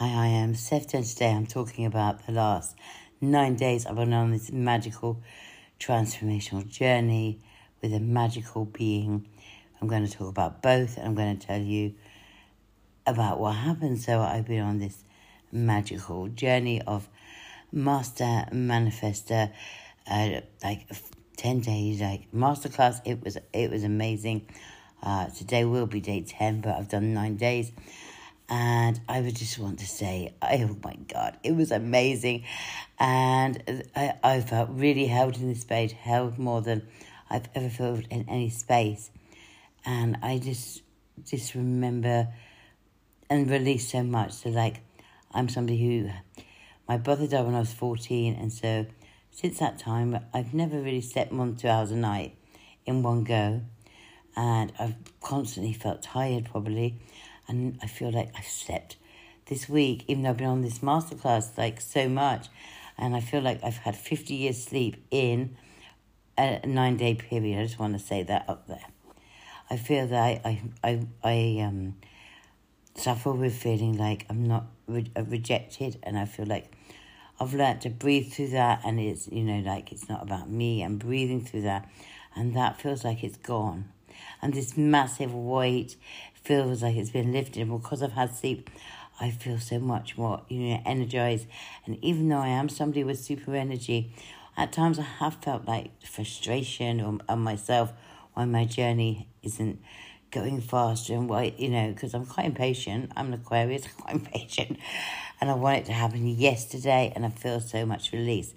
Hi, I am Seth, and today I'm talking about the last nine days I've been on this magical transformational journey with a magical being. I'm going to talk about both, and I'm going to tell you about what happened. So, I've been on this magical journey of master manifester, uh, like 10 days, like masterclass. It was, it was amazing. Uh, today will be day 10, but I've done nine days and I would just want to say, oh my God, it was amazing. And I, I felt really held in this space, held more than I've ever felt in any space. And I just, just remember and release so much. So, like, I'm somebody who, my brother died when I was 14, and so since that time, I've never really slept more than two hours a night in one go. And I've constantly felt tired, probably and I feel like I've slept this week, even though I've been on this masterclass like so much, and I feel like I've had 50 years sleep in a nine day period. I just want to say that up there. I feel that I, I, I, I um, suffer with feeling like I'm not re- uh, rejected, and I feel like I've learned to breathe through that, and it's, you know, like it's not about me. I'm breathing through that, and that feels like it's gone. And this massive weight feels like it's been lifted. And because I've had sleep, I feel so much more, you know, energized. And even though I am somebody with super energy, at times I have felt like frustration on, on myself why my journey isn't going faster and why, you know, because I'm quite impatient. I'm an Aquarius, I'm quite impatient. And I want it to happen yesterday and I feel so much release.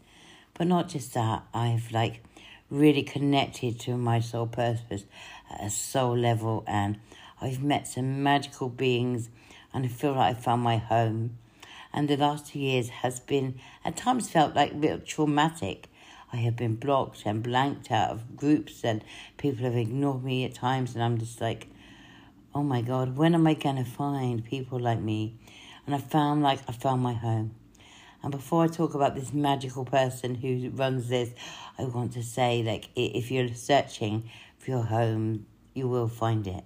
But not just that, I've like really connected to my soul purpose at a soul level and I've met some magical beings and I feel like I found my home. And the last two years has been, at times, felt like bit traumatic. I have been blocked and blanked out of groups, and people have ignored me at times, and I'm just like, oh my God, when am I going to find people like me? And I found like I found my home. And before I talk about this magical person who runs this, I want to say like if you're searching for your home, you will find it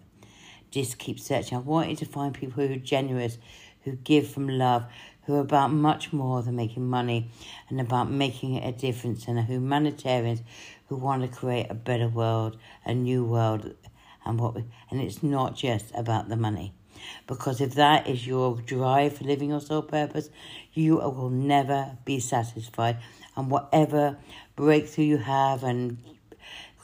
just keep searching. I wanted to find people who are generous, who give from love, who are about much more than making money and about making a difference, and are humanitarians who want to create a better world, a new world, and what. We, and it's not just about the money, because if that is your drive for living your soul purpose, you will never be satisfied, and whatever breakthrough you have and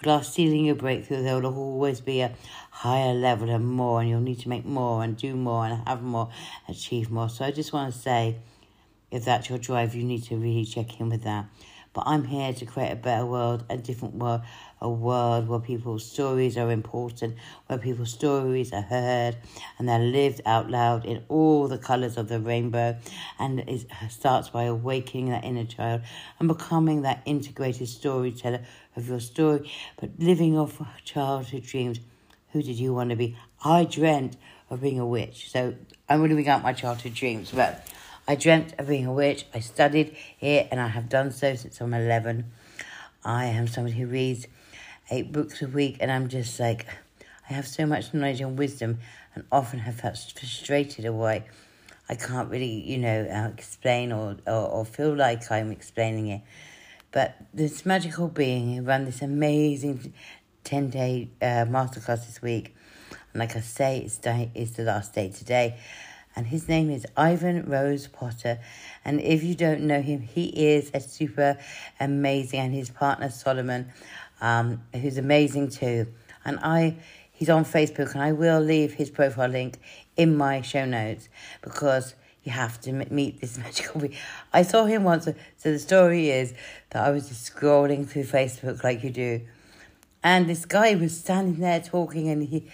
glass ceiling your breakthrough, there will always be a higher level and more, and you'll need to make more and do more and have more, achieve more. So I just want to say, if that's your drive, you need to really check in with that. But I'm here to create a better world, a different world, a world where people's stories are important, where people's stories are heard and they're lived out loud in all the colours of the rainbow. And it starts by awakening that inner child and becoming that integrated storyteller of your story, but living off childhood dreams. Who did you want to be? I dreamt of being a witch. So I'm living out my childhood dreams, but I dreamt of being a witch. I studied here and I have done so since I'm 11. I am somebody who reads eight books a week and I'm just like, I have so much knowledge and wisdom and often have felt frustrated or why I can't really, you know, uh, explain or, or, or feel like I'm explaining it. But this magical being who ran this amazing 10 day uh, masterclass this week, and like I say, it's, day, it's the last day today and his name is Ivan Rose Potter. And if you don't know him, he is a super amazing, and his partner Solomon, um, who's amazing too. And I, he's on Facebook, and I will leave his profile link in my show notes because you have to meet this magical being. I saw him once, so the story is that I was just scrolling through Facebook like you do, and this guy was standing there talking, and he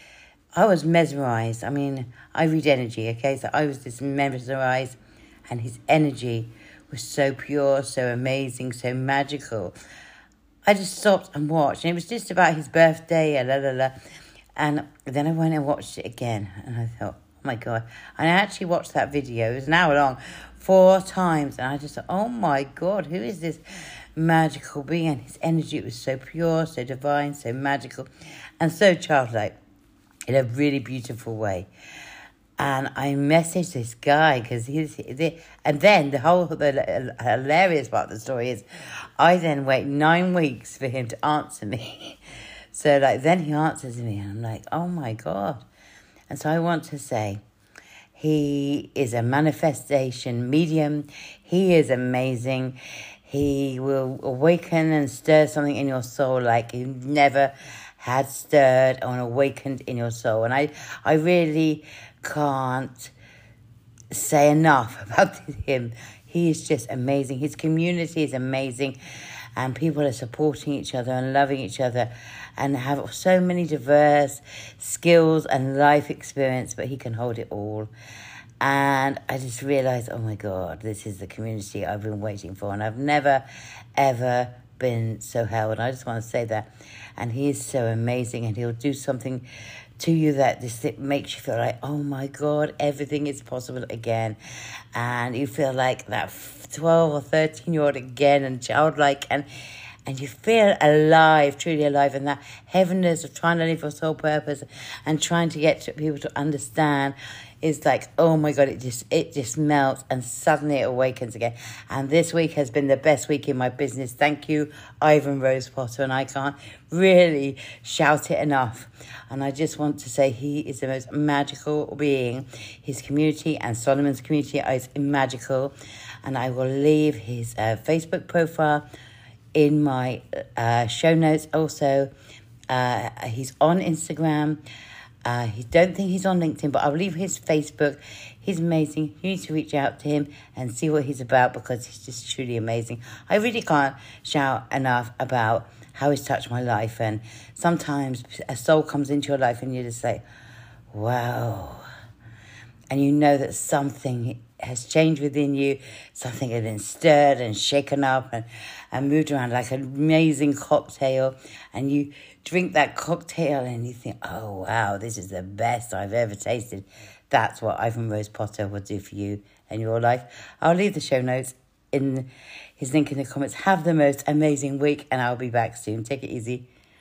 I was mesmerized. I mean, I read energy, okay? So I was just mesmerized, and his energy was so pure, so amazing, so magical. I just stopped and watched, and it was just about his birthday, and la la la. And then I went and watched it again, and I thought, oh my god! And I actually watched that video. It was an hour long, four times, and I just thought, oh my god, who is this magical being? And his energy was so pure, so divine, so magical, and so childlike in a really beautiful way. and I messaged this guy because he's, the, and then the whole the hilarious part of the story is, I then wait nine weeks for him to answer me. So like then he answers me, and I'm like, oh my god. And so I want to say, he is a manifestation medium. He is amazing. He will awaken and stir something in your soul like you've never had stirred and awakened in your soul. And I, I really can't say enough about him. He is just amazing. His community is amazing, and people are supporting each other and loving each other and have so many diverse skills and life experience, but he can hold it all. And I just realized, oh my God, this is the community I've been waiting for. And I've never, ever been so held. And I just want to say that. And he is so amazing, and he'll do something to you that just it makes you feel like, oh my God, everything is possible again. And you feel like that 12 or 13 year old again and childlike. And and you feel alive, truly alive, and that heaviness of trying to live your soul purpose and trying to get people to understand is like, oh my god, it just it just melts and suddenly it awakens again. And this week has been the best week in my business. Thank you, Ivan Rose Potter, and I can't really shout it enough. And I just want to say he is the most magical being. His community and Solomon's community is magical. And I will leave his uh, Facebook profile in my uh, show notes. Also, uh, he's on Instagram. Uh, he don't think he's on LinkedIn, but I'll leave his Facebook. He's amazing. You need to reach out to him and see what he's about because he's just truly amazing. I really can't shout enough about how he's touched my life. And sometimes a soul comes into your life and you just say, wow. And you know that something has changed within you, something has been stirred and shaken up and, and moved around like an amazing cocktail. And you drink that cocktail and you think, oh, wow, this is the best I've ever tasted. That's what Ivan Rose Potter will do for you and your life. I'll leave the show notes in his link in the comments. Have the most amazing week, and I'll be back soon. Take it easy.